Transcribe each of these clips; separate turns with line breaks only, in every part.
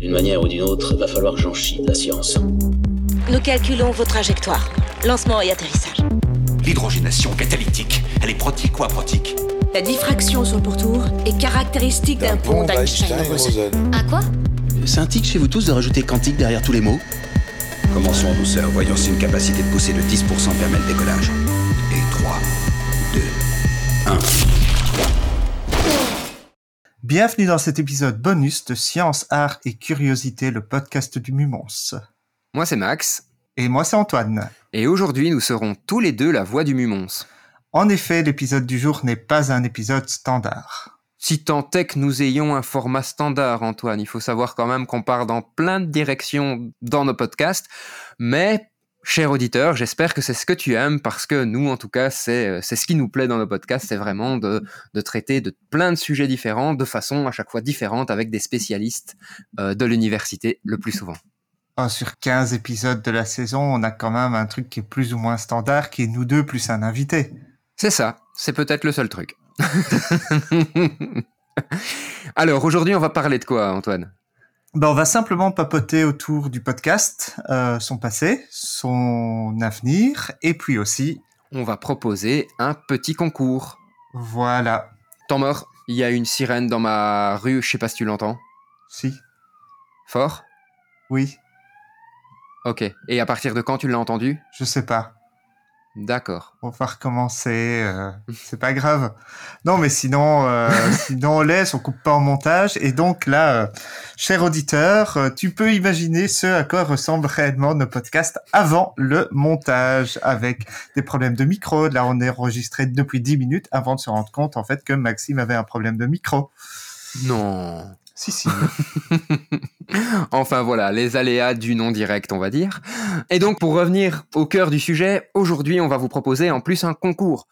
D'une manière ou d'une autre, va falloir que j'en chie de la science.
Nous calculons vos trajectoires. Lancement et atterrissage.
L'hydrogénation catalytique, elle est protique ou aprotique
La diffraction sur le pourtour est caractéristique d'un pont d'Einstein-Rosen.
Un quoi?
C'est un tic chez vous tous de rajouter quantique derrière tous les mots?
Commençons en douceur, voyons si une capacité de poussée de 10% permet le décollage. Et 3, 2, 1.
Bienvenue dans cet épisode bonus de Science, Art et Curiosité, le podcast du Mumons.
Moi c'est Max,
Et moi c'est Antoine.
et aujourd'hui nous serons tous les deux la voix du Mumons.
En effet, l'épisode du jour n'est pas un épisode standard.
Si tant est que nous ayons un format standard, Antoine, il faut savoir quand même qu'on part dans plein de directions dans nos podcasts, mais cher auditeur, j'espère que c'est ce que tu aimes parce que nous, en tout cas, c'est euh, c'est ce qui nous plaît dans nos podcasts, c'est vraiment de, de traiter de plein de sujets différents, de façon à chaque fois différente, avec des spécialistes euh, de l'université le plus souvent.
Oh, sur 15 épisodes de la saison, on a quand même un truc qui est plus ou moins standard, qui est nous deux plus un invité.
C'est ça, c'est peut-être le seul truc. Alors aujourd'hui, on va parler de quoi, Antoine?
Ben, on va simplement papoter autour du podcast, euh, son passé, son avenir, et puis aussi,
On va proposer un petit concours.
voilà,
Temps mort, il y a une sirène dans ma rue, je sais pas si tu l'entends.
si,
Fort?
Oui,
Ok. Et à partir de quand tu l'as entendu?
Je sais pas.
D'accord.
On va recommencer, euh, c'est pas grave. Non, mais sinon, euh, sinon on laisse, on coupe pas en montage. Et donc là, euh, cher auditeur, euh, tu peux imaginer ce à quoi ressemble réellement nos podcasts avant le montage, avec des problèmes de micro. Là, on est enregistré depuis 10 minutes avant de se rendre compte en fait que Maxime avait un problème de micro.
Non.
Si, si.
Enfin voilà, les aléas du non direct, on va dire. Et donc pour revenir au cœur du sujet, aujourd'hui on va vous proposer en plus un concours.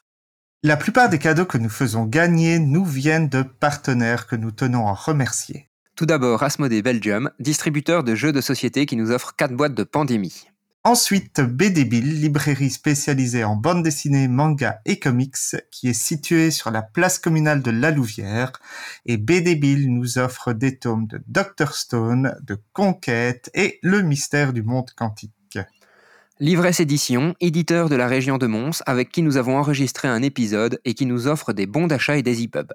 La plupart des cadeaux que nous faisons gagner nous viennent de partenaires que nous tenons à remercier.
Tout d'abord Asmodee Belgium, distributeur de jeux de société qui nous offre 4 boîtes de pandémie.
Ensuite, BD Bill, librairie spécialisée en bande dessinée, manga et comics, qui est située sur la place communale de La Louvière. Et BD Bill nous offre des tomes de Dr Stone, de Conquête et Le mystère du monde quantique.
Livresse Édition, éditeur de la région de Mons, avec qui nous avons enregistré un épisode et qui nous offre des bons d'achat et des e-pubs.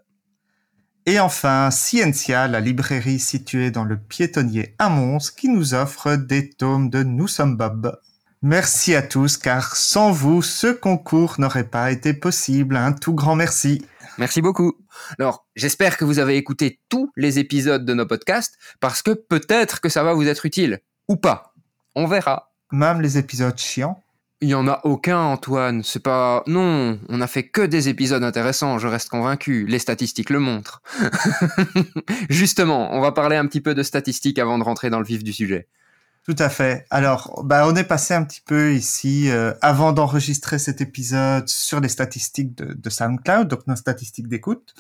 Et enfin, Scientia, la librairie située dans le piétonnier à Mons, qui nous offre des tomes de Nous sommes Bob. Merci à tous, car sans vous, ce concours n'aurait pas été possible. Un tout grand merci.
Merci beaucoup. Alors, j'espère que vous avez écouté tous les épisodes de nos podcasts, parce que peut-être que ça va vous être utile. Ou pas. On verra.
Même les épisodes chiants.
Il y en a aucun, Antoine. C'est pas. Non, on a fait que des épisodes intéressants, je reste convaincu. Les statistiques le montrent. Justement, on va parler un petit peu de statistiques avant de rentrer dans le vif du sujet.
Tout à fait. Alors, bah, on est passé un petit peu ici, euh, avant d'enregistrer cet épisode, sur les statistiques de, de SoundCloud, donc nos statistiques d'écoute.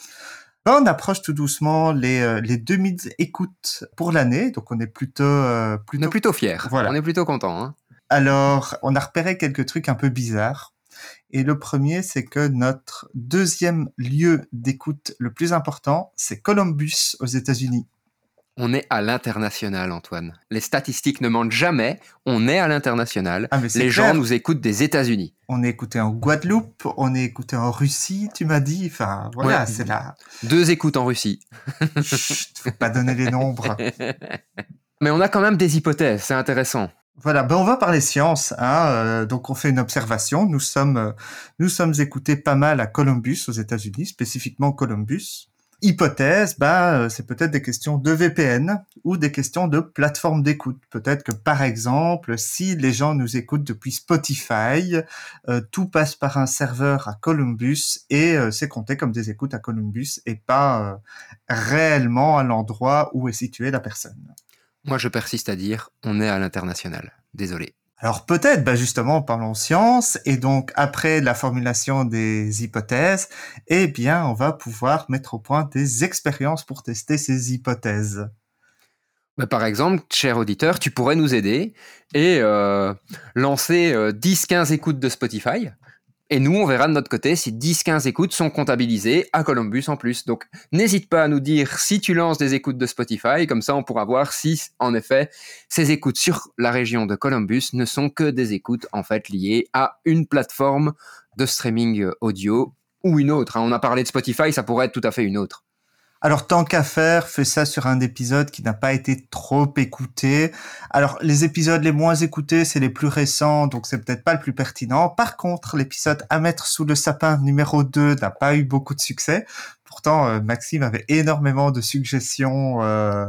Bah, on approche tout doucement les, euh, les 2000 écoutes pour l'année, donc on est plutôt... euh,
On
plutôt...
est plutôt fiers.
Voilà.
On est plutôt content. Hein.
Alors, on a repéré quelques trucs un peu bizarres. Et le premier, c'est que notre deuxième lieu d'écoute le plus important, c'est Columbus aux États-Unis.
On est à l'international, Antoine. Les statistiques ne mentent jamais. On est à l'international.
Ah,
Les
clair.
gens nous écoutent des États-Unis.
On est écouté en Guadeloupe, on est écouté en Russie, tu m'as dit. Enfin, voilà,
Ouais.
c'est là.
Deux écoutes en Russie.
Chut, faut pas donner les nombres.
Mais on a quand même des hypothèses, c'est intéressant.
Voilà, ben on va parler science. Hein, euh, donc on fait une observation. Nous sommes, euh, nous sommes écoutés pas mal à Columbus aux États-Unis, spécifiquement Columbus. Hypothèse, bah, euh, c'est peut-être des questions de VPN ou des questions de plateforme d'écoute. Peut-être que par exemple, si les gens nous écoutent depuis Spotify, euh, tout passe par un serveur à Columbus et c'est compté comme des écoutes à Columbus et pas réellement à l'endroit où est située la personne.
Moi, je persiste à dire, on est à l'international. Désolé.
Alors peut-être, bah justement, parlons science, et donc après la formulation des hypothèses, eh bien, on va pouvoir mettre au point des expériences pour tester ces hypothèses.
Bah, par exemple, cher auditeur, tu pourrais nous aider et euh, lancer euh, 10-15 écoutes de Spotify Et nous, on verra de notre côté si 10-15 écoutes sont comptabilisées à Columbus en plus. Donc, n'hésite pas à nous dire si tu lances des écoutes de Spotify, comme ça on pourra voir si, en effet, ces écoutes sur la région de Columbus ne sont que des écoutes, en fait, liées à une plateforme de streaming audio ou une autre. Hein. On a parlé de Spotify, ça pourrait être tout à fait une autre.
Alors tant qu'à faire, fais ça sur un épisode qui n'a pas été trop écouté. Alors les épisodes les moins écoutés, c'est les plus récents, donc c'est peut-être pas le plus pertinent. Par contre, l'épisode à mettre sous le sapin numéro 2 n'a pas eu beaucoup de succès. Pourtant, euh, Maxime avait énormément de suggestions euh,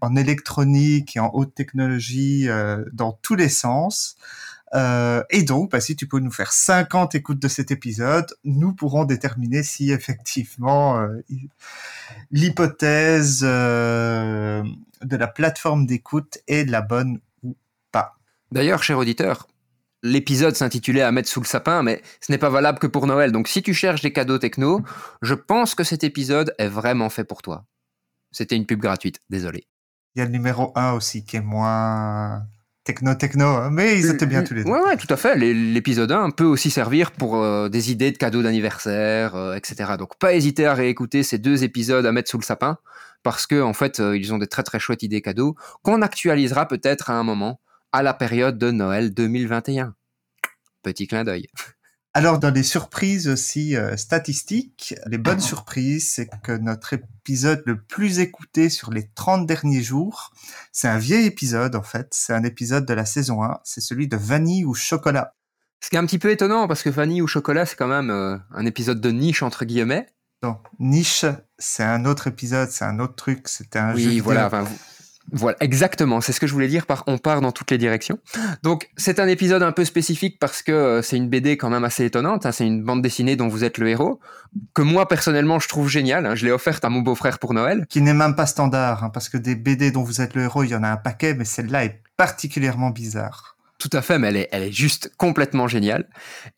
en électronique et en haute technologie euh, dans tous les sens. Euh, et donc, bah, si tu peux nous faire 50 écoutes de cet épisode, nous pourrons déterminer si effectivement euh, l'hypothèse euh, de la plateforme d'écoute est la bonne ou pas.
D'ailleurs, cher auditeur, l'épisode s'intitulait à mettre sous le sapin, mais ce n'est pas valable que pour Noël. Donc si tu cherches des cadeaux techno, je pense que cet épisode est vraiment fait pour toi. C'était une pub gratuite, désolé.
Il y a le numéro 1 aussi qui est moins techno-techno, hein, mais ils étaient bien tous les deux.
Ouais, ouais, tout à fait. L'épisode 1 peut aussi servir pour euh, des idées de cadeaux d'anniversaire, euh, etc. Donc, pas hésiter à réécouter ces deux épisodes à mettre sous le sapin, parce que en fait, euh, ils ont des très très chouettes idées cadeaux qu'on actualisera peut-être à un moment à la période de Noël 2021. Petit clin d'œil.
Alors, dans les surprises aussi euh, statistiques, les bonnes surprises, c'est que notre épisode le plus écouté sur les 30 derniers jours, c'est un vieil épisode en fait, c'est un épisode de la saison 1, c'est celui de Vanille ou Chocolat.
Ce qui est un petit peu étonnant parce que Vanille ou Chocolat, c'est quand même euh, un épisode de niche entre guillemets.
Non, niche, c'est un autre épisode, c'est un autre truc, c'était un
oui,
jeu
voilà,
vidéo.
enfin, vous- voilà, exactement, c'est ce que je voulais dire, par on part dans toutes les directions. Donc c'est un épisode un peu spécifique parce que euh, c'est une BD quand même assez étonnante, hein, c'est une bande dessinée dont vous êtes le héros, que moi personnellement je trouve géniale, hein, je l'ai offerte à mon beau-frère pour Noël.
qui n'est même pas standard, hein, parce que des BD dont vous êtes le héros, il y en a un paquet, mais celle-là est particulièrement bizarre.
Tout à fait, mais elle est, elle est juste complètement géniale.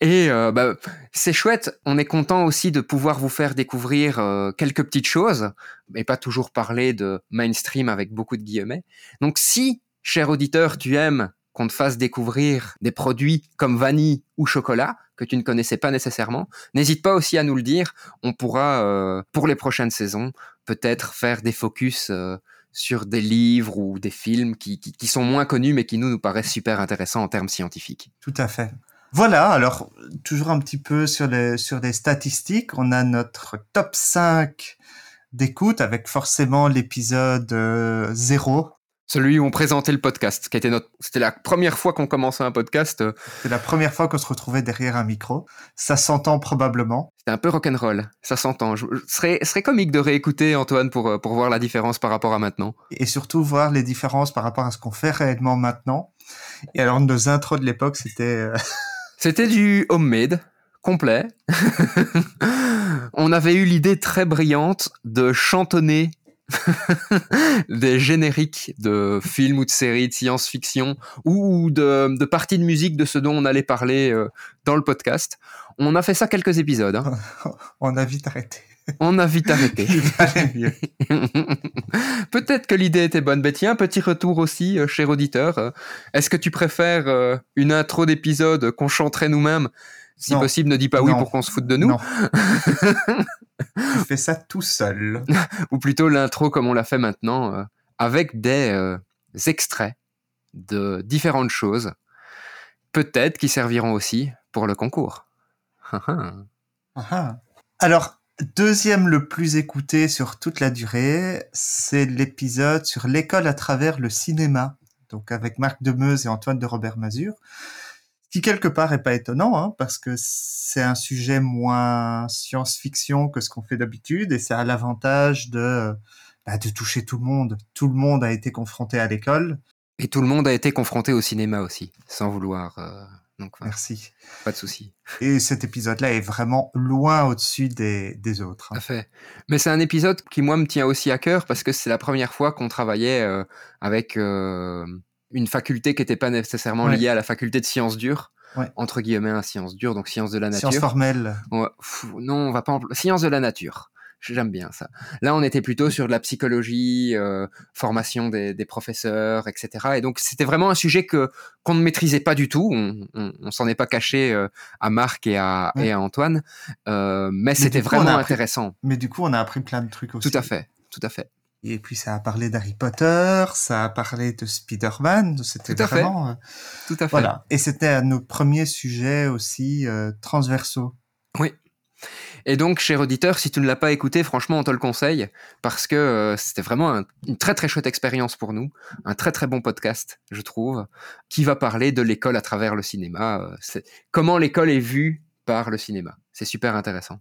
Et euh, bah, c'est chouette. On est content aussi de pouvoir vous faire découvrir euh, quelques petites choses, mais pas toujours parler de mainstream avec beaucoup de guillemets. Donc, si, cher auditeur, tu aimes qu'on te fasse découvrir des produits comme vanille ou chocolat que tu ne connaissais pas nécessairement, n'hésite pas aussi à nous le dire. On pourra, euh, pour les prochaines saisons, peut-être faire des focus euh, sur des livres ou des films qui, qui, sont moins connus mais qui nous, nous paraissent super intéressants en termes scientifiques.
Tout à fait. Voilà, alors toujours un petit peu sur les, sur les statistiques, on a notre top 5 d'écoute avec forcément l'épisode euh, 0.
Celui où on présentait le podcast, qui était notre, c'était la première fois qu'on commençait un podcast.
C'est la première fois qu'on se retrouvait derrière un micro. Ça s'entend probablement.
C'était un peu rock'n'roll, ça s'entend. Je, serait comique de réécouter Antoine pour, euh, pour voir la différence par rapport à maintenant.
Et surtout voir les différences par rapport à ce qu'on fait réellement maintenant. Et alors nos intros de l'époque, c'était... euh,
C'était du homemade, complet. On avait eu l'idée très brillante de chantonner des génériques de films ou de séries de science-fiction ou de, de parties de musique de ce dont on allait parler euh, dans le podcast. On a fait ça quelques épisodes. hein.
on a vite arrêté.
On a vite arrêté. Peut-être que l'idée était bonne. Mais tiens, petit retour aussi, euh, cher auditeur. Euh, Est-ce que tu préfères euh, une intro d'épisode qu'on chanterait nous-mêmes Si
Non.
possible, ne dis pas oui pour qu'on se foute de nous.
Non. tu fais ça tout seul.
Ou plutôt l'intro comme on l'a fait maintenant, euh, avec des euh, extraits de différentes choses. Peut-être qui serviront aussi pour le concours.
Ah ah. Alors, deuxième le plus écouté sur toute la durée, c'est l'épisode sur l'école à travers le cinéma. Donc avec Marc Demeuse et Antoine de Robert Mazur. Qui quelque part est pas étonnant, hein, parce que c'est un sujet moins science-fiction que ce qu'on fait d'habitude, et ça a l'avantage de, bah, de toucher tout le monde. Tout le monde a été confronté à l'école.
Et tout le monde a été confronté au cinéma aussi, sans vouloir. euh, donc, voilà,
Merci.
pas de souci.
Et cet épisode-là est vraiment loin au-dessus des, des autres. hein.
À fait. Mais c'est un épisode qui, moi, me tient aussi à cœur parce que c'est la première fois qu'on travaillait euh, avec euh, une faculté qui n'était pas nécessairement
Ouais.
liée à la faculté de sciences dures,
Ouais.
entre guillemets, à sciences dures, donc sciences de la
Science
nature.
formelle.
Ouais, pff, non, on va pas en... Sciences de la nature. J'aime bien ça. Là, on était plutôt sur de la psychologie, euh, formation des, des, professeurs, etc. Et donc, c'était vraiment un sujet que qu'on ne maîtrisait pas du tout. On, on, on s'en est pas caché euh, à Marc et à, ouais. et à Antoine, euh, mais, mais c'était vraiment
appris,
intéressant.
Mais du coup, on a appris plein de trucs aussi.
Tout à fait, tout à fait.
Et puis ça a parlé d'Harry Potter, ça a parlé de Spider-Man, c'était vraiment...
Fait. Tout à fait.
Voilà. Et c'était nos premiers sujets aussi euh, transversaux.
Oui. Et donc, cher auditeur, si tu ne l'as pas écouté, franchement, on te le conseille parce que euh, c'était vraiment un, une très très chouette expérience pour nous, un très très bon podcast, je trouve, qui va parler de l'école à travers le cinéma. Comment l'école est vue par le cinéma. C'est super intéressant.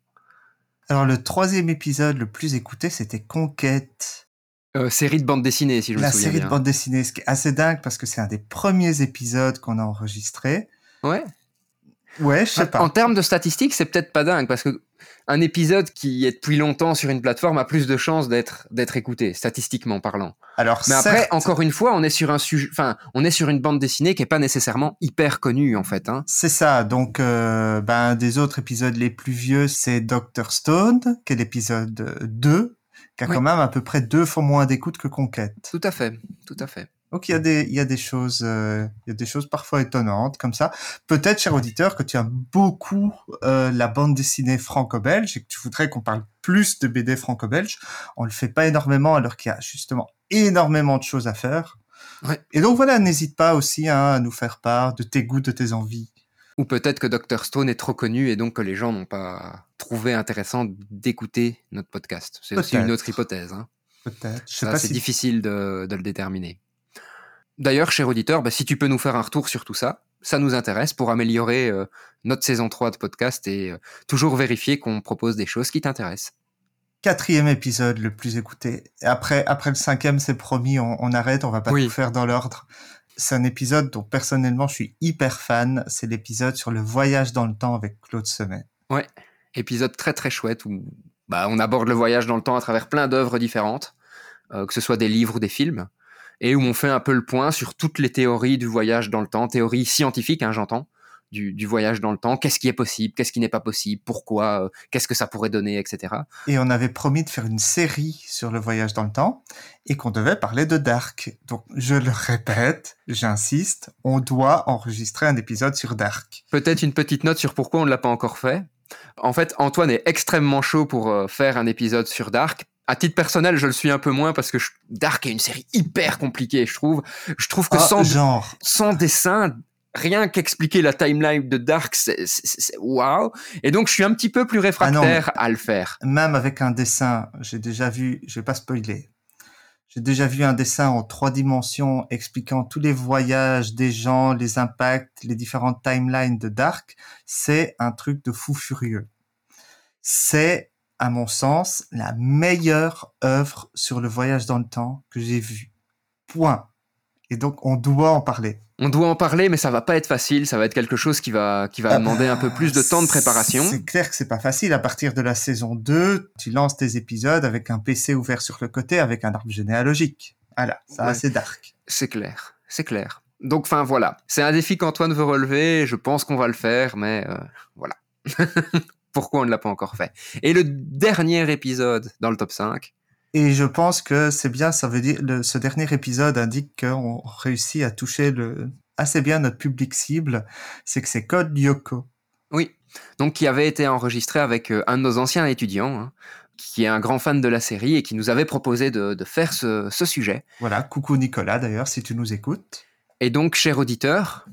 Alors, le troisième épisode le plus écouté, c'était Conquête.
Euh, série de bande dessinée, si je
La
me souviens
série
bien.
de bande dessinée, ce qui est assez dingue parce que c'est un des premiers épisodes qu'on a enregistré.
Ouais.
Ouais, je sais pas.
En termes de statistiques, c'est peut-être pas dingue parce que un épisode qui est depuis longtemps sur une plateforme a plus de chances d'être d'être écouté, statistiquement parlant.
Alors,
mais après, encore une fois, on est sur un sujet, enfin, on est sur une bande dessinée qui est pas nécessairement hyper connue en fait. Hein.
C'est ça. Donc, euh, ben, des autres épisodes les plus vieux, c'est Doctor Stone, qui est l'épisode 2, qui a
Oui.
quand même à peu près deux fois moins d'écoute que Conquête.
Tout à fait, tout à fait.
Donc il y a des il y a des choses euh, il y a des choses parfois étonnantes comme ça. Peut-être cher auditeur que tu aimes beaucoup euh, la bande dessinée franco-belge et que tu voudrais qu'on parle plus de BD franco-belge. On le fait pas énormément alors qu'il y a justement énormément de choses à faire.
Ouais.
Et donc voilà, n'hésite pas aussi hein, à nous faire part de tes goûts, de tes envies.
Ou peut-être que Dr Stone est trop connu et donc que les gens n'ont pas trouvé intéressant d'écouter notre podcast. C'est aussi une autre hypothèse. Hein.
Peut-être.
Ça, c'est
si
difficile de, de le déterminer. D'ailleurs, cher auditeur, bah, si tu peux nous faire un retour sur tout ça, ça nous intéresse pour améliorer euh, notre saison 3 de podcast et euh, toujours vérifier qu'on propose des choses qui t'intéressent.
quatrième épisode le plus écouté. Après, après le cinquième, c'est promis, on, on arrête, on va pas
Oui.
tout faire dans l'ordre. C'est un épisode dont personnellement je suis hyper fan. C'est l'épisode sur le voyage dans le temps avec Claude Semet.
Épisode très très chouette où bah, on aborde le voyage dans le temps à travers plein d'œuvres différentes, euh, que ce soit des livres ou des films, et où on fait un peu le point sur toutes les théories du voyage dans le temps, théories scientifiques, hein, j'entends, du, du voyage dans le temps, qu'est-ce qui est possible, qu'est-ce qui n'est pas possible, pourquoi, euh, qu'est-ce que ça pourrait donner, etc.
Et on avait promis de faire une série sur le voyage dans le temps et qu'on devait parler de Dark. Donc, je le répète, j'insiste, on doit enregistrer un épisode sur Dark.
Peut-être une petite note sur pourquoi on ne l'a pas encore fait. En fait, Antoine est extrêmement chaud pour euh, faire un épisode sur Dark. À titre personnel, je le suis un peu moins parce que je- Dark est une série hyper compliquée, je trouve. Je trouve que
Ah,
sans,
genre,
sans dessin, rien qu'expliquer la timeline de Dark, c'est waouh. Et donc, je suis un petit peu plus réfractaire à le faire.
même avec un dessin, j'ai déjà vu, je vais pas spoiler, j'ai déjà vu un dessin en trois dimensions expliquant tous les voyages des gens, les impacts, les différentes timelines de Dark. C'est un truc de fou furieux. C'est, à mon sens, la meilleure œuvre sur le voyage dans le temps que j'ai vue. Point. Et donc, on doit en parler.
On doit en parler, mais ça va pas être facile. Ça va être quelque chose qui va, qui va
Ah
demander
bah,
un peu plus de temps de préparation.
C'est clair que c'est pas facile. À partir de la saison 2, tu lances tes épisodes avec un PC ouvert sur le côté, avec un arbre généalogique. Voilà, ça
Ouais.
c'est dark.
C'est clair, c'est clair. Donc, enfin, voilà. C'est un défi qu'Antoine veut relever. Je pense qu'on va le faire, mais euh, voilà. Pourquoi on ne l'a pas encore fait? Et le dernier épisode dans le top 5,
Et je pense que c'est bien, ça veut dire, le, ce dernier épisode indique qu'on réussit à toucher le, assez bien notre public cible, c'est que c'est Code Lyoko.
oui, donc qui avait été enregistré avec euh, un de nos anciens étudiants, hein, qui est un grand fan de la série et qui nous avait proposé de, de faire ce, ce sujet.
Voilà, coucou Nicolas d'ailleurs, si tu nous écoutes.
Et donc, cher auditeur,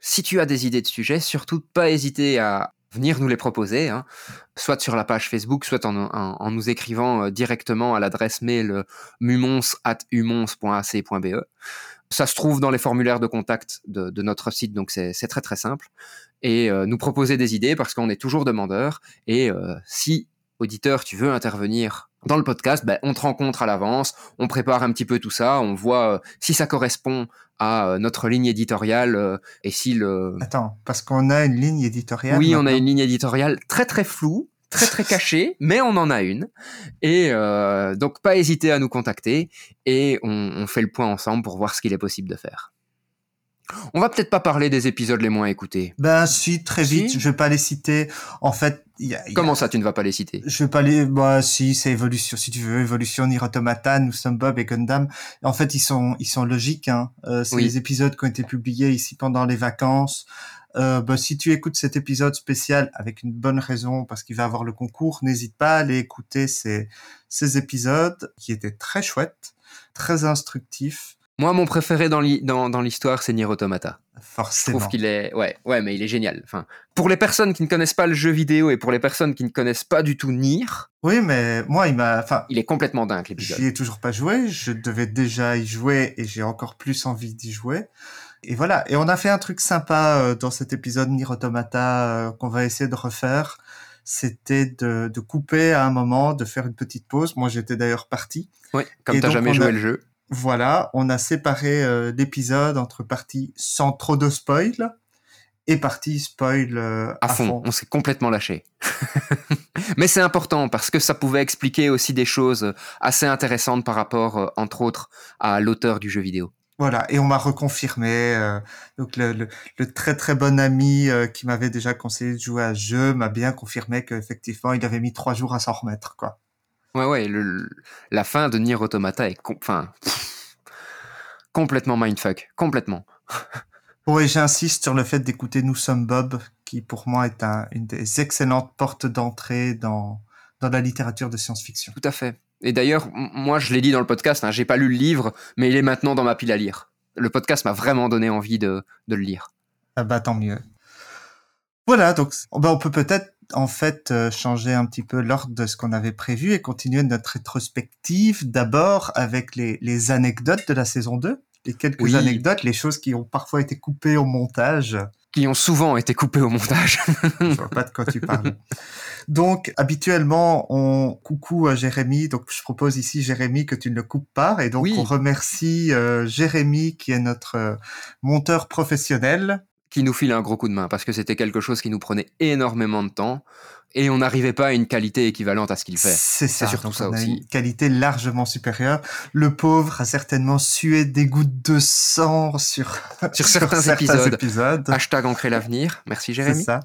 si tu as des idées de sujets, surtout pas hésiter à venir nous les proposer, hein, soit sur la page Facebook, soit en, nous écrivant euh, directement à l'adresse mail euh, mumons.humons.ac.be. Ça se trouve dans les formulaires de contact de, notre site, donc c'est très très simple. Et euh, nous proposer des idées parce qu'on est toujours demandeur. Et si, auditeur, tu veux intervenir dans le podcast, ben, on te rencontre à l'avance, on prépare un petit peu tout ça, on voit euh, si ça correspond à euh, notre ligne éditoriale euh, et si le...
Attends, parce qu'on a une ligne éditoriale.
Oui, on a une ligne éditoriale très très floue, très très cachée, mais on en a une. Et euh, donc pas hésiter à nous contacter et on, on fait le point ensemble pour voir ce qu'il est possible de faire. On va peut-être pas parler des épisodes les moins écoutés.
Ben si, très vite.
Si.
Je vais pas les citer. En fait, y a, il y a-
Comment ça, tu ne vas pas les citer?
Je vais pas les. Bah si, c'est évolution. Si tu veux, évolution, Nier Automata, nous sommes Bob et Gundam. En fait, ils sont ils sont logiques. Hein. Euh, c'est
Oui.
les épisodes qui ont été publiés ici pendant les vacances. Euh, bah, si tu écoutes cet épisode spécial avec une bonne raison parce qu'il va avoir le concours, n'hésite pas à aller écouter ces ces épisodes qui étaient très chouettes, très instructifs,
Moi, mon préféré dans l'hi- dans, dans l'histoire, c'est Nier Automata. Je
forcément.
trouve qu'il est, ouais, ouais, mais il est génial. Enfin, pour les personnes qui ne connaissent pas le jeu vidéo et pour les personnes qui ne connaissent pas du tout Nier,
Oui, mais moi, il m'a. Enfin,
il est complètement dingue l'épisode.
J'y ai toujours pas joué, je devais déjà y jouer et j'ai encore plus envie d'y jouer. Et voilà, et on a fait un truc sympa euh, dans cet épisode Nier Automata euh, qu'on va essayer de refaire. C'était de, de couper à un moment, de faire une petite pause. Moi, j'étais d'ailleurs parti.
Oui, comme t'as jamais joué le jeu.
Voilà, on a séparé euh, l'épisode entre partie sans trop de spoil et partie spoil euh,
À fond, on s'est complètement lâché. Mais c'est important parce que ça pouvait expliquer aussi des choses assez intéressantes par rapport, euh, entre autres, à l'auteur du jeu vidéo.
Voilà, et on m'a reconfirmé. donc le, le, le très très bon ami qui m'avait déjà conseillé de jouer à ce jeu m'a bien confirmé qu'effectivement il avait mis trois jours à s'en remettre. quoi.
Ouais, ouais, le- la fin de Nier Automata est enfin, complètement mindfuck, complètement.
Et j'insiste sur le fait d'écouter Nous sommes Bob, qui pour moi est un, une des excellentes portes d'entrée dans, dans la littérature de science-fiction.
Tout à fait. Et d'ailleurs, moi, je l'ai dit dans le podcast, hein, j'ai pas lu le livre, mais il est maintenant dans ma pile à lire. Le podcast m'a vraiment donné envie de, de le lire.
Ah bah tant mieux. Voilà, donc bah, on peut peut-être en fait euh, changer un petit peu l'ordre de ce qu'on avait prévu et continuer notre rétrospective d'abord avec les, les anecdotes de la saison 2. Les quelques
Oui.
anecdotes, les choses qui ont parfois été coupées au montage.
Qui ont souvent été coupés au montage.
Je vois pas de quoi tu parles. Donc, habituellement, on coucou à Jérémy. Donc, je propose ici, Jérémy, que tu ne le coupes pas. Et donc,
Oui.
on remercie euh, Jérémy, qui est notre euh, monteur professionnel.
Qui nous file un gros coup de main parce que c'était quelque chose qui nous prenait énormément de temps et on n'arrivait pas à une qualité équivalente à ce qu'il fait.
C'est ça.
surtout
Donc,
ça
on a
aussi.
une qualité largement supérieure. Le pauvre a certainement sué des gouttes de sang sur,
Sur certains épisodes.
épisodes.
Hashtag ancrer l'avenir. Merci
C'est
Jérémy.
ça.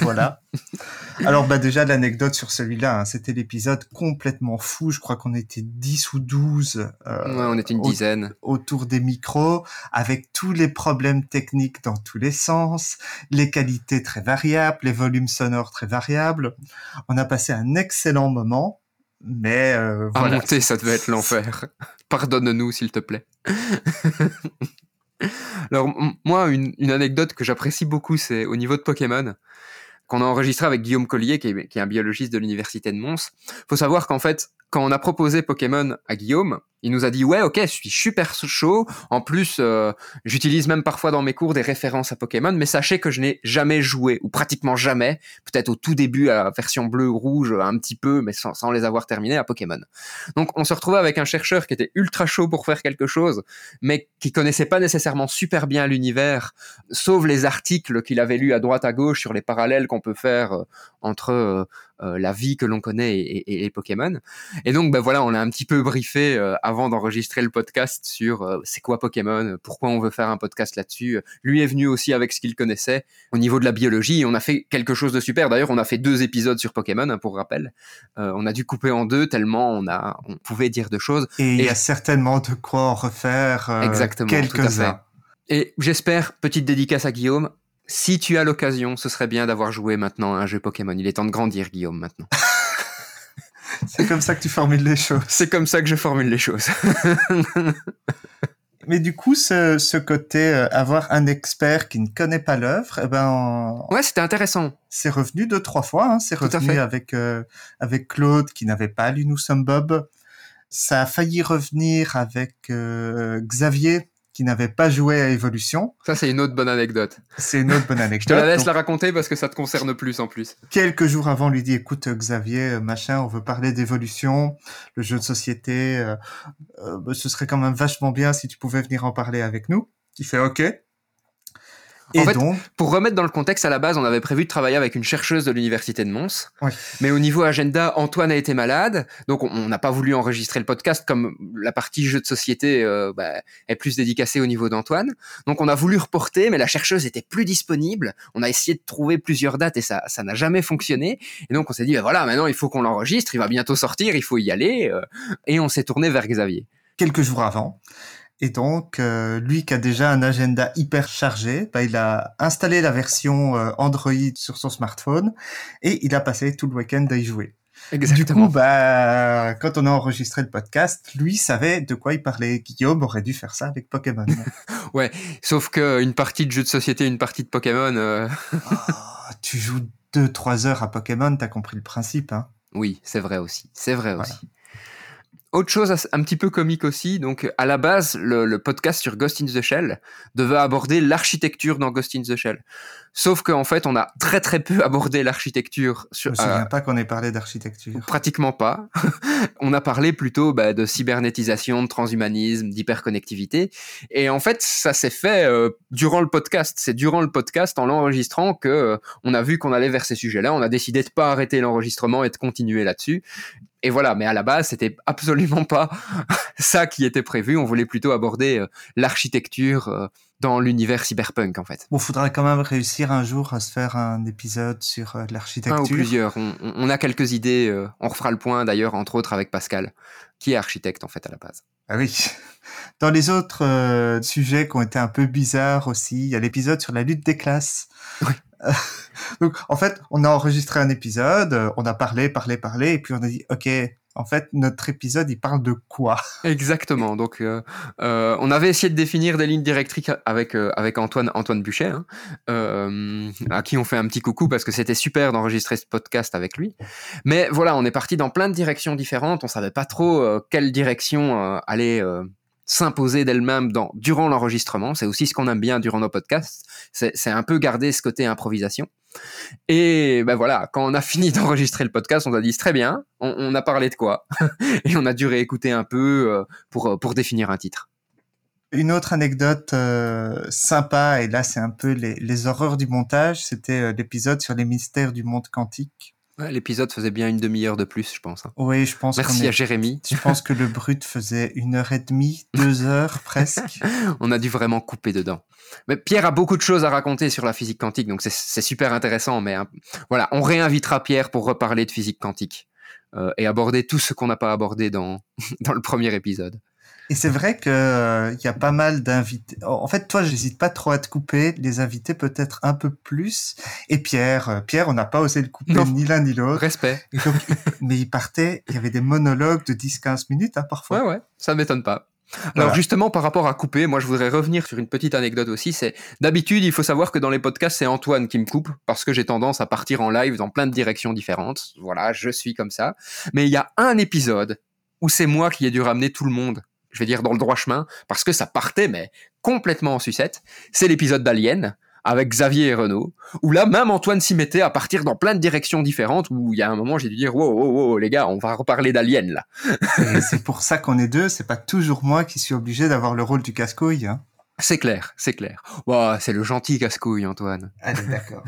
voilà. Alors, bah, déjà, l'anecdote sur celui-là, hein, c'était l'épisode complètement fou. Je crois qu'on était 10 ou 12 euh,
Ouais, on était une dizaine.
autour des micros, avec tous les problèmes techniques dans tous les sens, les qualités très variables, les volumes sonores très variables. On a passé un excellent moment, mais euh,
À
voilà.
monter, ça devait être l'enfer. Pardonne-nous, s'il te plaît. Alors, moi, une, une anecdote que j'apprécie beaucoup, c'est au niveau de Pokémon, qu'on a enregistré avec Guillaume Collier, qui est, un biologiste de l'université de Mons. faut savoir qu'en fait, quand on a proposé Pokémon à Guillaume, il nous a dit ouais ok je suis super chaud. En plus euh, j'utilise même parfois dans mes cours des références à Pokémon mais sachez que je n'ai jamais joué ou pratiquement jamais. Peut-être au tout début à la version bleu ou rouge un petit peu mais sans, les avoir terminés à Pokémon. Donc on se retrouvait avec un chercheur qui était ultra chaud pour faire quelque chose mais qui connaissait pas nécessairement super bien l'univers sauf les articles qu'il avait lus à droite à gauche sur les parallèles qu'on peut faire euh, entre euh, la vie que l'on connaît et, les Pokémon. Et donc, ben voilà, on a un petit peu briefé euh, avant d'enregistrer le podcast sur euh, c'est quoi Pokémon, pourquoi on veut faire un podcast là-dessus. Lui est venu aussi avec ce qu'il connaissait au niveau de la biologie. On a fait quelque chose de super. D'ailleurs, on a fait deux épisodes sur Pokémon, hein, pour rappel. Euh, on a dû couper en deux tellement on a, on pouvait dire de choses.
Et il y a certainement de quoi en refaire euh,
Exactement,
quelques-uns.
Et j'espère, petite dédicace à Guillaume. Si tu as l'occasion, ce serait bien d'avoir joué maintenant à un jeu Pokémon. Il est temps de grandir, Guillaume, maintenant.
C'est comme ça que tu formules les choses.
C'est comme ça que je formule les choses.
Mais du coup, ce, ce côté euh, avoir un expert qui ne connaît pas l'œuvre, eh ben, on-
Ouais, c'était intéressant.
c'est revenu deux trois fois. Hein. C'est revenu
fait.
avec euh, avec Claude qui n'avait pas lu Nous sommes Bob. Ça a failli revenir avec euh, Xavier qui n'avait pas joué à Evolution.
Ça, c'est une autre bonne anecdote.
C'est une autre bonne anecdote.
Je te la laisse
Donc,
la raconter parce que ça te concerne plus en plus.
Quelques jours avant, on lui dit écoute Xavier, euh, machin, on veut parler d'évolution, le jeu de société. euh, euh, ce serait quand même vachement bien si tu pouvais venir en parler avec nous. Il fait ok. Et
En fait,
donc,
Pour remettre dans le contexte, à la base, on avait prévu de travailler avec une chercheuse de l'université de Mons.
Oui.
Mais au niveau agenda, Antoine a été malade, donc on- on n'a pas voulu enregistrer le podcast comme la partie jeu de société euh, bah, est plus dédicacée au niveau d'Antoine. Donc on a voulu reporter, mais la chercheuse était plus disponible. On a essayé de trouver plusieurs dates et ça ça n'a jamais fonctionné. Et donc on s'est dit, bah voilà, maintenant il faut qu'on l'enregistre, il va bientôt sortir, il faut y aller. euh, et on s'est tourné vers Xavier.
quelques jours avant. Et donc, euh, lui qui a déjà un agenda hyper chargé, bah, il a installé la version euh, Android sur son smartphone et il a passé tout le week-end à y jouer. Du coup, bah, quand on a enregistré le podcast, lui savait de quoi il parlait. Guillaume aurait dû faire ça avec Pokémon.
Sauf qu'une partie de jeu de société, une partie de Pokémon, euh,
Ah, tu joues 2-3 heures à Pokémon, t'as compris le principe. Hein.
Oui, c'est vrai aussi. C'est vrai
Voilà.
aussi. Autre chose un petit peu comique aussi, donc à la base, le podcast sur Ghost in the Shell devait aborder l'architecture dans Ghost in the Shell. Sauf qu'en fait, on a très très peu abordé l'architecture
Je
sur,
me souviens
euh,
pas qu'on ait parlé d'architecture.
pratiquement pas. on a parlé plutôt bah, de cybernétisation, de transhumanisme, d'hyperconnectivité. Et en fait, ça s'est fait euh, durant le podcast. C'est durant le podcast, en l'enregistrant, que euh, on a vu qu'on allait vers ces sujets-là. On a décidé de pas arrêter l'enregistrement et de continuer là-dessus. Et voilà, mais à la base, c'était absolument pas ça qui était prévu. On voulait plutôt aborder euh, l'architecture euh, dans l'univers cyberpunk, en fait.
Bon, faudrait quand même réussir un jour à se faire un épisode sur euh,
Un ou
l'architecture.
plusieurs. On, on- on a quelques idées. euh, on refera le point d'ailleurs, entre autres, avec Pascal, qui est architecte en fait à la base.
Ah oui. Dans les autres euh, sujets qui ont été un peu bizarres aussi, il y a l'épisode sur la lutte des classes.
Oui.
Donc, en fait, on a enregistré un épisode, euh, on a parlé, parlé, parlé, et puis on a dit, OK, en fait, notre épisode, il parle de quoi?
Exactement. Donc, euh, euh, on avait essayé de définir des lignes directrices avec avec Antoine Antoine Buchet, hein, à qui on fait un petit coucou parce que c'était super d'enregistrer ce podcast avec lui. Mais voilà, on est parti dans plein de directions différentes. On savait pas trop quelle direction euh, s'imposer d'elle-même durant l'enregistrement. C'est aussi ce qu'on aime bien durant nos podcasts. C'est un peu garder ce côté improvisation. Et ben voilà, quand on a fini d'enregistrer le podcast, on a dit très bien, on, a parlé de quoi Et on a dû réécouter un peu euh, pour, euh, pour définir un titre.
Une autre anecdote euh, sympa, et là, c'est un peu les, horreurs du montage, c'était l'épisode sur les mystères du monde quantique.
Ouais, L'épisode faisait bien une demi-heure de plus, je pense. hein.
Oui, je pense qu'on
Merci
est-
à Jérémy.
Je pense que le brut faisait une heure et demie, deux heures presque.
On a dû vraiment couper dedans. Mais Pierre a beaucoup de choses à raconter sur la physique quantique, donc c'est- c'est super intéressant. Mais hein, voilà, on réinvitera Pierre pour reparler de physique quantique euh, et aborder tout ce qu'on n'a pas abordé dans, dans le premier épisode.
Et c'est vrai que euh, il y a pas mal d'invités. En fait, toi, j'hésite pas trop à te couper. Les invités peut-être un peu plus. Et Pierre, euh, Pierre, on n'a pas osé le couper
Non.
ni l'un ni l'autre.
Respect.
Donc, mais il partait. Il y avait des monologues de 10-15 minutes hein, parfois.
Ouais, ouais, ça m'étonne pas. Alors
Voilà.
justement, par rapport à couper, moi je voudrais revenir sur une petite anecdote aussi. C'est d'habitude, il faut savoir que dans les podcasts, c'est Antoine qui me coupe parce que j'ai tendance à partir en live dans plein de directions différentes. Voilà, je suis comme ça. Mais il y a un épisode où c'est moi qui ai dû ramener tout le monde. Je vais dire dans le droit chemin parce que ça partait mais complètement en sucette. C'est l'épisode d'Alien avec Xavier et Renaud, où là même Antoine s'y mettait à partir dans plein de directions différentes, où il y a un moment j'ai dû dire wow, wow, wow, les gars, on va reparler d'Alien là.
C'est pour ça qu'on est deux. C'est pas toujours moi qui suis obligé d'avoir le rôle du casse-couille. Hein.
C'est clair, c'est clair. Ouah, c'est le gentil casse-couille, Antoine.
Allez, d'accord.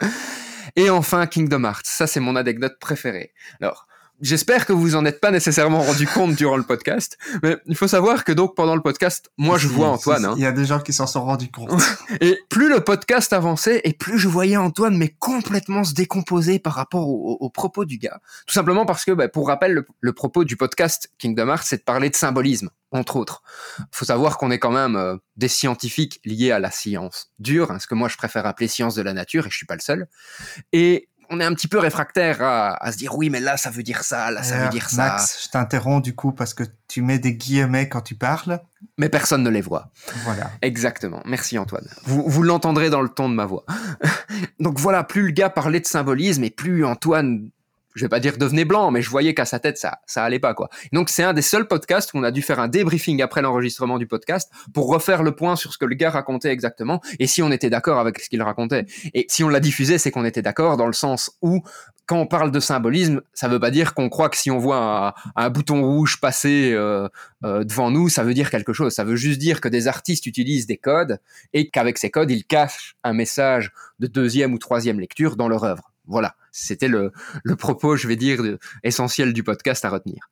Et enfin, Kingdom Hearts. Ça, c'est mon anecdote préférée. Alors, j'espère que vous en êtes pas nécessairement rendu compte durant le podcast, mais il faut savoir que donc pendant le podcast, moi je vois Antoine, hein,
Il y a des gens qui s'en sont rendus compte.
et plus le podcast avançait, et plus je voyais Antoine mais complètement se décomposer par rapport au, au- au propos du gars. Tout simplement parce que, bah, pour rappel, le, le propos du podcast Kingdom Hearts, c'est de parler de symbolisme, entre autres. faut savoir qu'on est quand même euh, des scientifiques liés à la science dure, hein, ce que moi je préfère appeler science de la nature, et je suis pas le seul. Et on est un petit peu réfractaire à, à se dire oui, mais là ça veut dire ça, là ça veut dire ça,
Max, je t'interromps du coup parce que tu mets des guillemets quand tu parles.
mais personne ne les voit.
Voilà.
Exactement. Merci Antoine. Vous, vous l'entendrez dans le ton de ma voix. Donc voilà, plus le gars parlait de symbolisme et plus Antoine je vais pas dire devenait blanc, mais je voyais qu'à sa tête ça ça allait pas quoi. Donc c'est un des seuls podcasts où on a dû faire un débriefing après l'enregistrement du podcast pour refaire le point sur ce que le gars racontait exactement et si on était d'accord avec ce qu'il racontait. Et si on l'a diffusé, c'est qu'on était d'accord dans le sens où quand on parle de symbolisme, ça veut pas dire qu'on croit que si on voit un, bouton rouge passer euh, euh, devant nous, ça veut dire quelque chose. Ça veut juste dire que des artistes utilisent des codes et qu'avec ces codes, ils cachent un message de deuxième ou troisième lecture dans leur œuvre. Voilà, c'était le, propos, je vais dire, essentiel du podcast à retenir.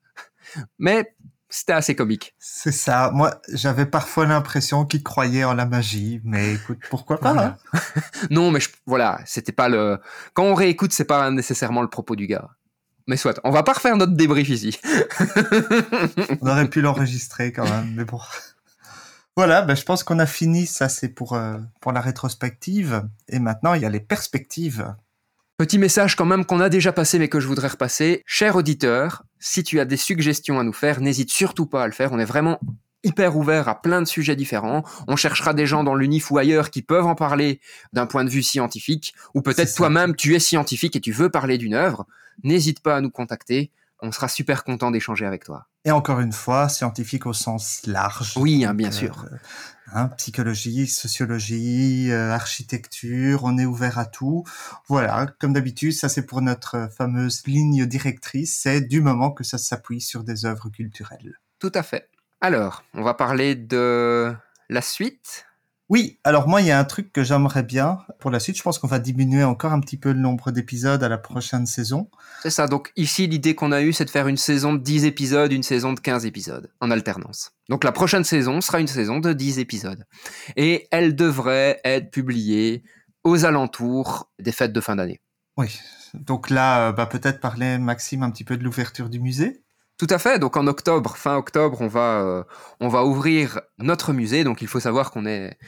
Mais c'était assez comique.
C'est ça. Moi, j'avais parfois l'impression qu'il croyait en la magie, mais écoute, pourquoi pas hein
Non, mais voilà, c'était pas le. Quand on réécoute, c'est pas nécessairement le propos du gars. Mais soit, on va pas refaire notre débrief ici.
on aurait pu l'enregistrer quand même, mais bon. Voilà, ben je pense qu'on a fini. Ça, c'est pour euh, pour la rétrospective. Et maintenant, il y a les perspectives.
Petit message quand même qu'on a déjà passé mais que je voudrais repasser. Cher auditeur, si tu as des suggestions à nous faire, n'hésite surtout pas à le faire. On est vraiment hyper ouvert à plein de sujets différents. On cherchera des gens dans l'UNIF ou ailleurs qui peuvent en parler d'un point de vue scientifique, ou peut-être toi-même tu es scientifique et tu veux parler d'une œuvre. N'hésite pas à nous contacter. On sera super content d'échanger avec toi.
Et encore une fois, scientifique au sens large.
Oui, hein, bien sûr.
Hein, psychologie, sociologie, euh, architecture, on est ouvert à tout. Voilà, comme d'habitude, ça c'est pour notre fameuse ligne directrice, c'est du moment que ça s'appuie sur des œuvres culturelles.
Tout à fait. Alors, on va parler de la suite
oui, alors moi, il y a un truc que j'aimerais bien pour la suite. Je pense qu'on va diminuer encore un petit peu le nombre d'épisodes à la prochaine saison.
C'est ça. Donc ici, l'idée qu'on a eue, c'est de faire une saison de 10 épisodes, une saison de 15 épisodes, en alternance. Donc la prochaine saison sera une saison de 10 épisodes. Et elle devrait être publiée aux alentours des fêtes de fin d'année.
Oui. Donc là, euh, bah, peut-être parler, Maxime, un petit peu de l'ouverture du musée.
Tout à fait. Donc en octobre, fin octobre, on va, euh, on va ouvrir notre musée. Donc il faut savoir qu'on est,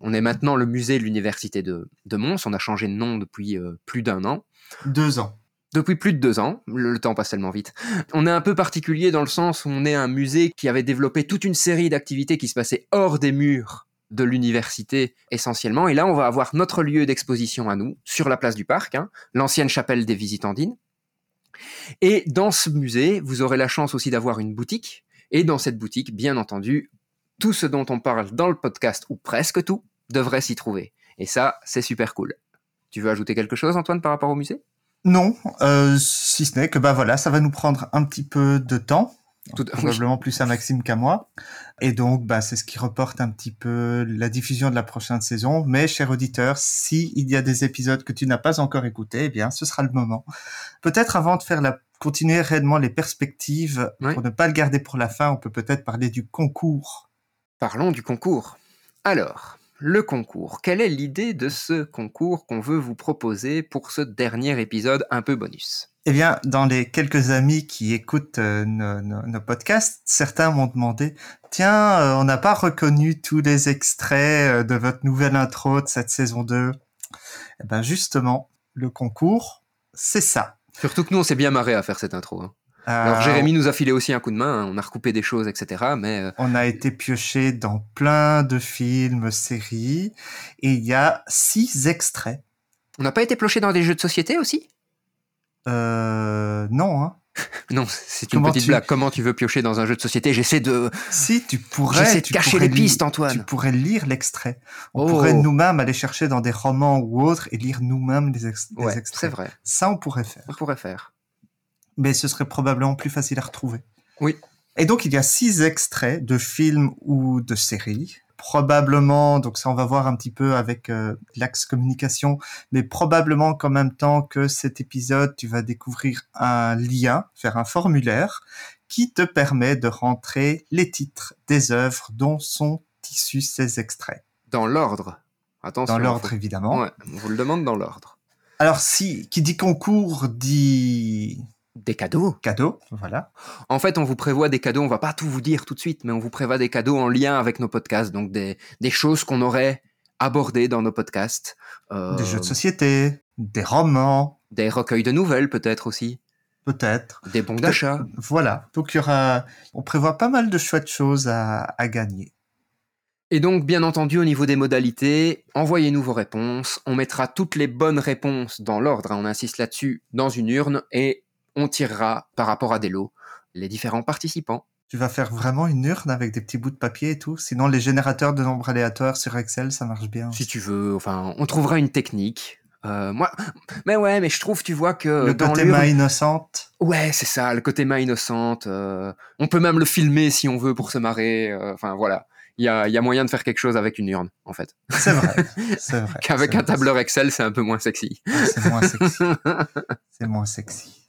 on est maintenant le musée de l'université de, de Mons. On a changé de nom depuis euh, plus d'un an.
Deux ans.
Depuis plus de deux ans, le, temps passe tellement vite. On est un peu particulier dans le sens où on est un musée qui avait développé toute une série d'activités qui se passaient hors des murs de l'université essentiellement. Et là, on va avoir notre lieu d'exposition à nous, sur la place du parc, hein, l'ancienne chapelle des Visitandines. Et dans ce musée, vous aurez la chance aussi d'avoir une boutique. Et dans cette boutique, bien entendu, tout ce dont on parle dans le podcast, ou presque tout, devrait s'y trouver. Et ça, c'est super cool. Tu veux ajouter quelque chose, Antoine, par rapport au musée?
Non, euh, si ce n'est que bah voilà, ça va nous prendre un petit peu de temps tout, probablement plus à Maxime qu'à moi. Et donc, bah, c'est ce qui reporte un petit peu la diffusion de la prochaine saison. Mais, cher auditeur, si il y a des épisodes que tu n'as pas encore écoutés, eh bien, ce sera le moment. Peut-être avant de faire la, continuer réellement les perspectives, pour ne pas le garder pour la fin, on peut peut-être parler du concours.
Parlons du concours. Alors, le concours. Quelle est l'idée de ce concours qu'on veut vous proposer pour ce dernier épisode un peu bonus?
Eh bien, dans les quelques amis qui écoutent euh, nos, podcasts, certains m'ont demandé, tiens, euh, on n'a pas reconnu tous les extraits euh, de votre nouvelle intro de cette saison 2. Eh ben, justement, le concours, c'est ça.
Surtout que nous, on s'est bien marré à faire cette intro. Hein. Alors Jérémy nous a filé aussi un coup de main, hein. on a recoupé des choses, etc. Mais
on a été pioché dans plein de films, séries, et il y a six extraits.
On n'a pas été pioché dans des jeux de société aussi?
Euh, non, hein.
non, c'est une petite blague. Comment tu veux piocher dans un jeu de société? J'essaie de.
Si tu pourrais.
J'essaie de cacher les pistes, Antoine.
Tu pourrais lire l'extrait. On pourrait oh. nous-mêmes aller chercher dans des romans ou autres et lire nous-mêmes des, extraits.
C'est vrai.
Ça, on pourrait faire.
On pourrait faire.
Mais ce serait probablement plus facile à retrouver.
Oui.
Et donc, il y a six extraits de films ou de séries probablement, donc ça on va voir un petit peu avec euh, l'axe communication, mais probablement qu'en même temps que cet épisode, tu vas découvrir un lien vers un formulaire qui te permet de rentrer les titres des œuvres dont sont issus ces extraits.
Dans l'ordre. Attention.
Dans l'ordre, évidemment.
Ouais, on vous le demande dans l'ordre.
Alors, si, qui dit concours dit
des cadeaux.
Cadeaux, voilà.
En fait, on vous prévoit des cadeaux, on va pas tout vous dire tout de suite, mais on vous prévoit des cadeaux en lien avec nos podcasts, donc des, choses qu'on aurait abordées dans nos podcasts.
Euh, des jeux de société, des romans.
Des recueils de nouvelles peut-être aussi.
Peut-être.
Des bons d'achat.
Voilà, donc il y aura... On prévoit pas mal de chouettes choses à, à gagner.
Et donc, bien entendu, au niveau des modalités, envoyez-nous vos réponses. On mettra toutes les bonnes réponses dans l'ordre, hein, on insiste là-dessus, dans une urne et on tirera par rapport à des lots les différents participants.
Tu vas faire vraiment une urne avec des petits bouts de papier et tout. Sinon, les générateurs de nombres aléatoires sur Excel, ça marche bien.
Si tu veux, enfin, on trouvera une technique. Euh, moi, mais ouais, mais je trouve, tu vois que
Le
dans
côté main innocente.
Ouais, c'est ça, le côté main innocente. euh, on peut même le filmer si on veut pour se marrer. euh, Enfin voilà, il y a, il y a moyen de faire quelque chose avec une urne, en fait.
C'est vrai. Vrai.
Qu'avec un tableur Excel, c'est un peu moins sexy.
C'est moins sexy. C'est moins sexy.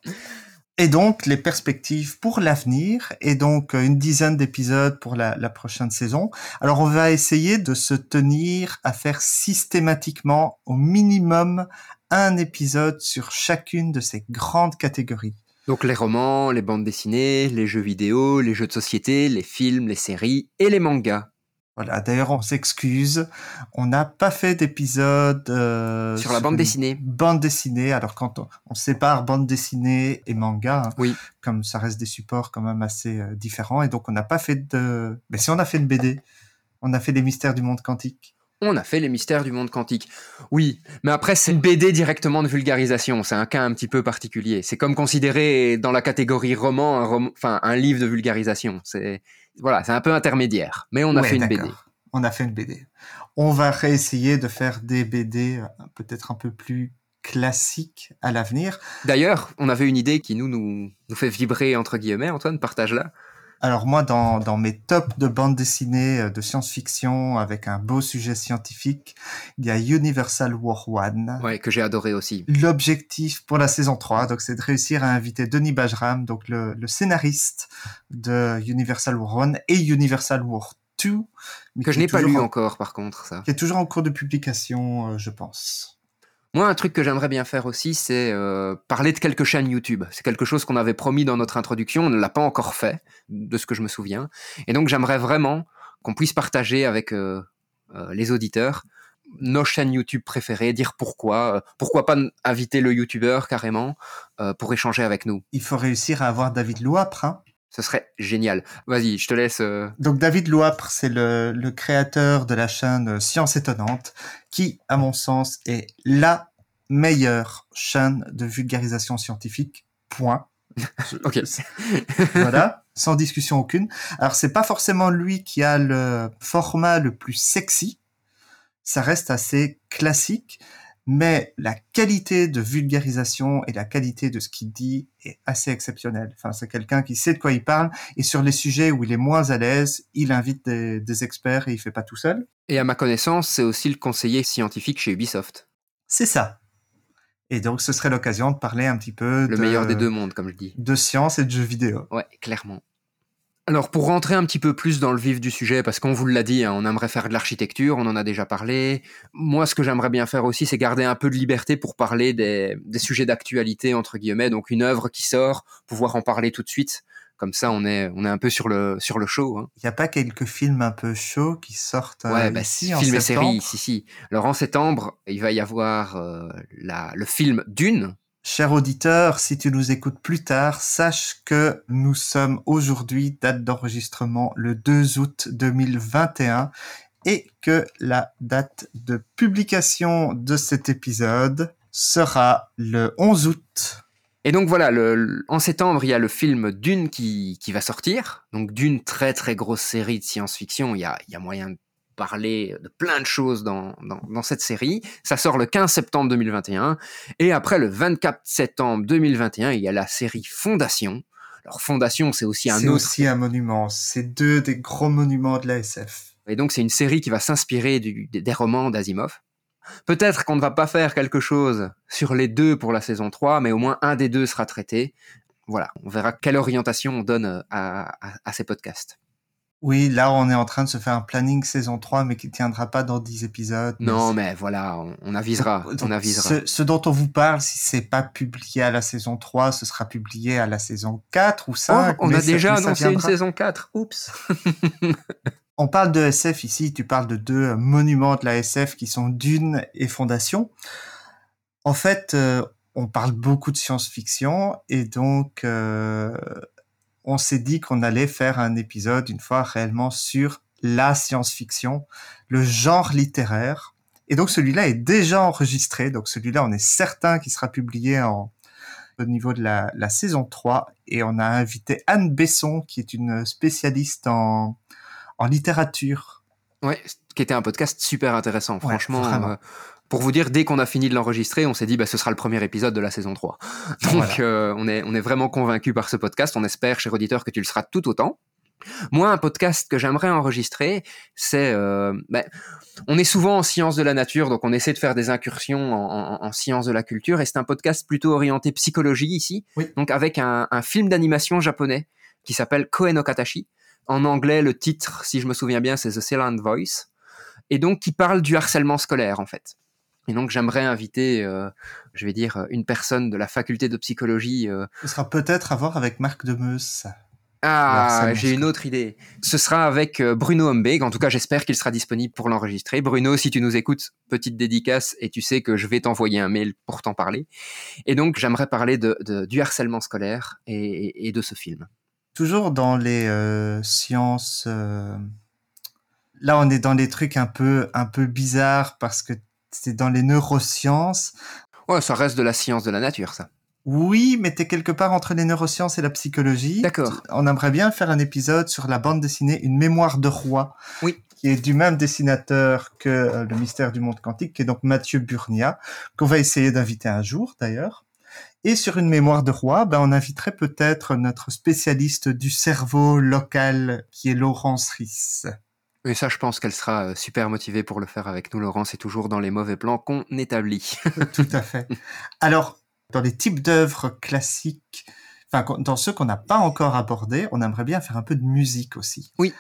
Et donc, les perspectives pour l'avenir, et donc euh, une dizaine d'épisodes pour la, la prochaine saison. Alors, on va essayer de se tenir à faire systématiquement, au minimum, un épisode sur chacune de ces grandes catégories.
Donc les romans, les bandes dessinées, les jeux vidéo, les jeux de société, les films, les séries et les mangas.
Voilà. D'ailleurs, on s'excuse. On n'a pas fait d'épisode euh,
Sur la bande dessinée.
Bande dessinée. Alors, quand on, on sépare bande dessinée et manga, hein,
Oui.
comme ça reste des supports quand même assez euh, différents, et donc on n'a pas fait de. Mais si on a fait une BD, on a fait des mystères du monde quantique.
On a fait les mystères du monde quantique. Oui, mais après c'est une BD directement de vulgarisation. C'est un cas un petit peu particulier. C'est comme considérer dans la catégorie roman, un rom- enfin un livre de vulgarisation. C'est voilà, c'est un peu intermédiaire. Mais on a
Ouais,
fait une. BD.
On a fait une BD. On va réessayer de faire des BD euh, peut-être un peu plus classiques à l'avenir.
D'ailleurs, on avait une idée qui nous nous, nous fait vibrer entre guillemets. Antoine, partage-la.
Alors moi, dans, dans mes tops de bandes dessinées euh, de science-fiction avec un beau sujet scientifique, il y a Universal War One.
Ouais, que j'ai adoré aussi.
L'objectif pour la saison 3, donc, c'est de réussir à inviter Denis Bajram, donc le, le scénariste de Universal War One et Universal War 2. mais
Que je n'ai pas lu
en-
encore, par contre, ça.
Qui est toujours en cours de publication, euh, je pense.
Moi, un truc que j'aimerais bien faire aussi, c'est euh, parler de quelques chaînes YouTube. C'est quelque chose qu'on avait promis dans notre introduction, on ne l'a pas encore fait, de ce que je me souviens. Et donc, j'aimerais vraiment qu'on puisse partager avec euh, euh, les auditeurs nos chaînes YouTube préférées, dire pourquoi, pourquoi pas inviter le YouTuber carrément pour échanger avec nous.
Il faut réussir à avoir David Louapre, hein.
Ce serait génial. Vas-y, je te laisse. euh,
Donc David Louapre, c'est le, le créateur de la chaîne Science Étonnante, qui, à mon sens, est la meilleure chaîne de vulgarisation scientifique. Point.
Ok.
voilà, sans discussion aucune. Alors c'est pas forcément lui qui a le format le plus sexy. Ça reste assez classique, mais la qualité de vulgarisation et la qualité de ce qu'il dit est assez exceptionnelle. Enfin, c'est quelqu'un qui sait de quoi il parle et sur les sujets où il est moins à l'aise, il invite des, des experts et il fait pas tout seul.
Et à ma connaissance, c'est aussi le conseiller scientifique chez Ubisoft.
C'est ça. Et donc, ce serait l'occasion de parler un petit peu
Le
de,
meilleur des deux mondes, comme je dis.
de science et de jeux vidéo.
Ouais, clairement. Alors, pour rentrer un petit peu plus dans le vif du sujet, parce qu'on vous l'a dit, hein, on aimerait faire de l'architecture, on en a déjà parlé. Moi, ce que j'aimerais bien faire aussi, c'est garder un peu de liberté pour parler des, des sujets d'actualité, entre guillemets. Donc, une œuvre qui sort, pouvoir en parler tout de suite. Comme ça, on est, on est un peu sur le, sur le show. Hein.
Il n'y a pas quelques films un peu chauds qui sortent euh,
Ouais, bah,
ici en
film et
septembre?
série, si, si. Alors, en septembre, il va y avoir euh, la, le film Dune.
Cher auditeur, si tu nous écoutes plus tard, sache que nous sommes aujourd'hui, date d'enregistrement, le 2 août 2021 et que la date de publication de cet épisode sera le 11 août.
Et donc voilà, en septembre, il y a le film Dune qui, va sortir. Donc Dune, très très grosse série de science-fiction. Il y a, il y a moyen parler de plein de choses dans, dans, dans cette série. Ça sort le 15 septembre 2021. Et après, le 24 septembre 2021, il y a la série Fondation. Alors Fondation, c'est aussi un
C'est
autre...
aussi un monument. C'est deux des gros monuments de la SF.
Et donc c'est une série qui va s'inspirer des, romans d'Asimov. Peut-être qu'on ne va pas faire quelque chose sur les deux pour la saison 3, mais au moins un des deux sera traité. Voilà, on verra quelle orientation on donne euh, à, à- à ces podcasts.
Oui, là, on est en train de se faire un planning saison 3, mais qui tiendra pas dans 10 épisodes.
Non, mais voilà, on, on avisera,
Donc,
on avisera.
Ce, ce dont on vous parle, si c'est pas publié à la saison 3, ce sera publié à la saison 4 ou 5.
Oh, on a déjà
ça
annoncé une saison 4. Oups.
On parle de SF ici, tu parles de deux monuments de la SF qui sont Dune et Fondation. En fait, euh, on parle beaucoup de science-fiction et donc euh, on s'est dit qu'on allait faire un épisode une fois réellement sur la science-fiction, le genre littéraire. Et donc celui-là est déjà enregistré, donc celui-là on est certain qu'il sera publié en au niveau de la, la saison 3 et on a invité Anne Besson qui est une spécialiste en, en littérature.
Ouais, qui était un podcast super intéressant.
Ouais,
Franchement, euh, pour vous dire, dès qu'on a fini de l'enregistrer, on s'est dit, bah, ce sera le premier épisode de la saison 3. Donc,
Voilà.
euh, on, est, on est vraiment convaincu par ce podcast. On espère, cher auditeur, que tu le seras tout autant. Moi, un podcast que j'aimerais enregistrer, c'est... euh, ben, on est souvent en sciences de la nature, donc on essaie de faire des incursions en, en- en sciences de la culture, et c'est un podcast plutôt orienté psychologie ici,
Oui.
donc avec un, un film d'animation japonais qui s'appelle Koe no Katashi. En anglais, le titre, si je me souviens bien, c'est The Silent Voice, et donc qui parle du harcèlement scolaire, en fait. Et donc j'aimerais inviter, euh, je vais dire, une personne de la faculté de psychologie euh,
Ce sera peut-être à voir avec Marc Demeuse.
ah, j'ai une autre idée. Ce sera avec euh, Bruno Humbeg. En tout cas, j'espère qu'il sera disponible pour l'enregistrer. Bruno, si tu nous écoutes, petite dédicace et tu sais que je vais t'envoyer un mail pour t'en parler. Et donc, j'aimerais parler de, de- du harcèlement scolaire et, de ce film.
Toujours dans les euh, sciences. euh, Là, on est dans des trucs un peu, un peu bizarres parce que c'est dans les neurosciences.
Ouais, ça reste de la science de la nature, ça.
Oui, mais t'es quelque part entre les neurosciences et la psychologie.
D'accord.
On aimerait bien faire un épisode sur la bande dessinée Une mémoire de roi.
Oui.
Qui est du même dessinateur que euh, Le mystère du monde quantique, qui est donc Mathieu Burnia, qu'on va essayer d'inviter un jour d'ailleurs. Et sur Une mémoire de roi, ben, on inviterait peut-être notre spécialiste du cerveau local, qui est Laurence Ries.
Et ça, je pense qu'elle sera euh, super motivée pour le faire avec nous, Laurent. C'est toujours dans les mauvais plans qu'on établit.
Tout à fait. Alors, dans les types d'œuvres classiques, enfin, dans ceux qu'on n'a pas encore abordés, on aimerait bien faire un peu de musique aussi.
Oui.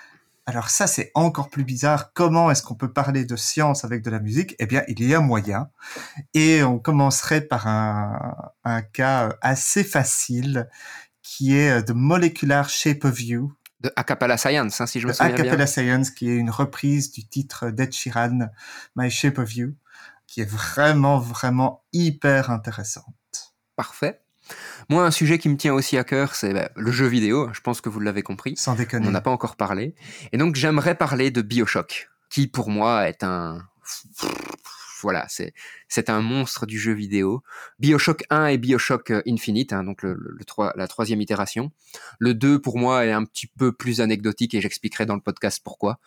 Alors ça, c'est encore plus bizarre. Comment est-ce qu'on peut parler de science avec de la musique? Eh bien, il y a moyen. Et on commencerait par un, un cas assez facile, qui est euh, The Molecular Shape of You,
De Acapella Science, hein, si je me souviens
Acapella
bien.
Science, qui est une reprise du titre d'Ed Sheeran, My Shape of You, qui est vraiment, vraiment hyper intéressante.
Parfait. Moi, un sujet qui me tient aussi à cœur, c'est bah, le jeu vidéo. Je pense que vous l'avez compris.
Sans
On
déconner.
n'en a pas encore parlé. Et donc, j'aimerais parler de Bioshock, qui pour moi est un. Voilà, c'est c'est un monstre du jeu vidéo. Bioshock 1 et Bioshock euh, Infinite, hein, donc le, le, la troisième itération. Le 2, pour moi, est un petit peu plus anecdotique et j'expliquerai dans le podcast pourquoi.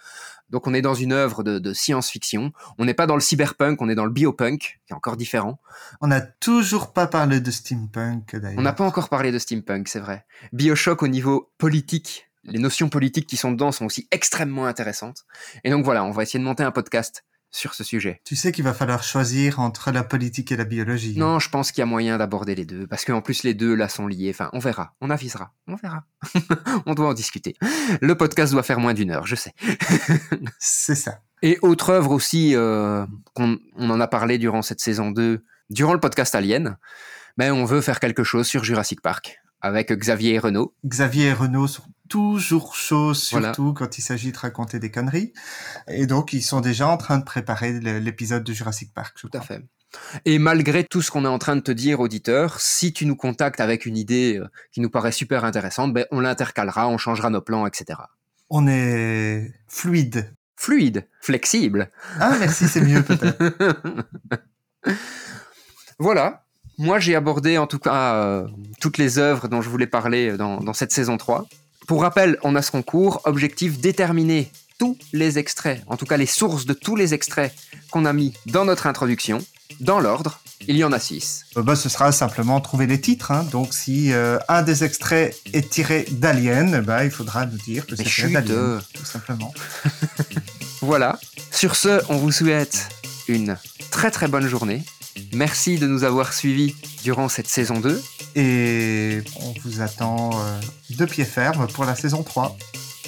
Donc, on est dans une œuvre de, de science-fiction. On n'est pas dans le cyberpunk, on est dans le biopunk, qui est encore différent.
On n'a toujours pas parlé de steampunk d'ailleurs.
On n'a pas encore parlé de steampunk, c'est vrai. Bioshock au niveau politique, les notions politiques qui sont dedans sont aussi extrêmement intéressantes. Et donc voilà, on va essayer de monter un podcast sur ce sujet.
Tu sais qu'il va falloir choisir entre la politique et la biologie.
Non, je pense qu'il y a moyen d'aborder les deux, parce qu'en plus les deux là sont liés. Enfin, on verra, on avisera, on verra. on doit en discuter. Le podcast doit faire moins d'une heure, je sais.
C'est ça.
Et autre œuvre aussi, euh, qu'on on en a parlé durant cette saison 2, durant le podcast Alien, ben on veut faire quelque chose sur Jurassic Park, avec Xavier et Renaud.
Xavier et Renaud sont toujours chauds,
Voilà.
surtout quand il s'agit de raconter des conneries. Et donc, ils sont déjà en train de préparer l'épisode de Jurassic Park. je
Tout à fait. Et malgré tout ce qu'on est en train de te dire, auditeur, si tu nous contactes avec une idée euh, qui nous paraît super intéressante, ben, on l'intercalera, on changera nos plans, etc.
On est fluide.
Fluide, flexible.
Ah, merci, c'est mieux peut-être.
voilà. Moi, j'ai abordé en tout cas euh, toutes les œuvres dont je voulais parler dans, dans cette saison 3. Pour rappel, on a ce concours, objectif déterminer tous les extraits, en tout cas les sources de tous les extraits qu'on a mis dans notre introduction, dans l'ordre. Il y en a six.
Euh, bah, ce sera simplement trouver les titres. hein. Donc, si euh, un des extraits est tiré d'Alien, bah, il faudra nous dire que c'est d'Alien,
euh.
tout simplement.
Voilà. Sur ce, on vous souhaite une très très bonne journée. Merci de nous avoir suivis durant cette saison 2.
Et on vous attend euh, de pied ferme pour la saison 3.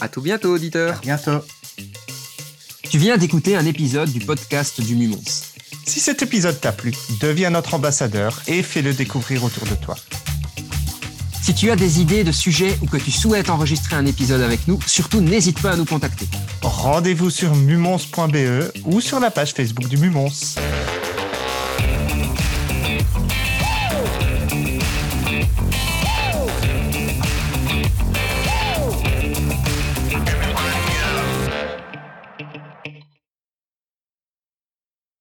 À tout bientôt,
À
auditeurs.
bientôt.
Tu viens d'écouter un épisode du podcast du Mumons.
Si cet épisode t'a plu, deviens notre ambassadeur et fais-le découvrir autour de toi.
Si tu as des idées de sujets ou que tu souhaites enregistrer un épisode avec nous, surtout n'hésite pas à nous contacter.
Rendez-vous sur mumons.be ou sur la page Facebook du Mumons.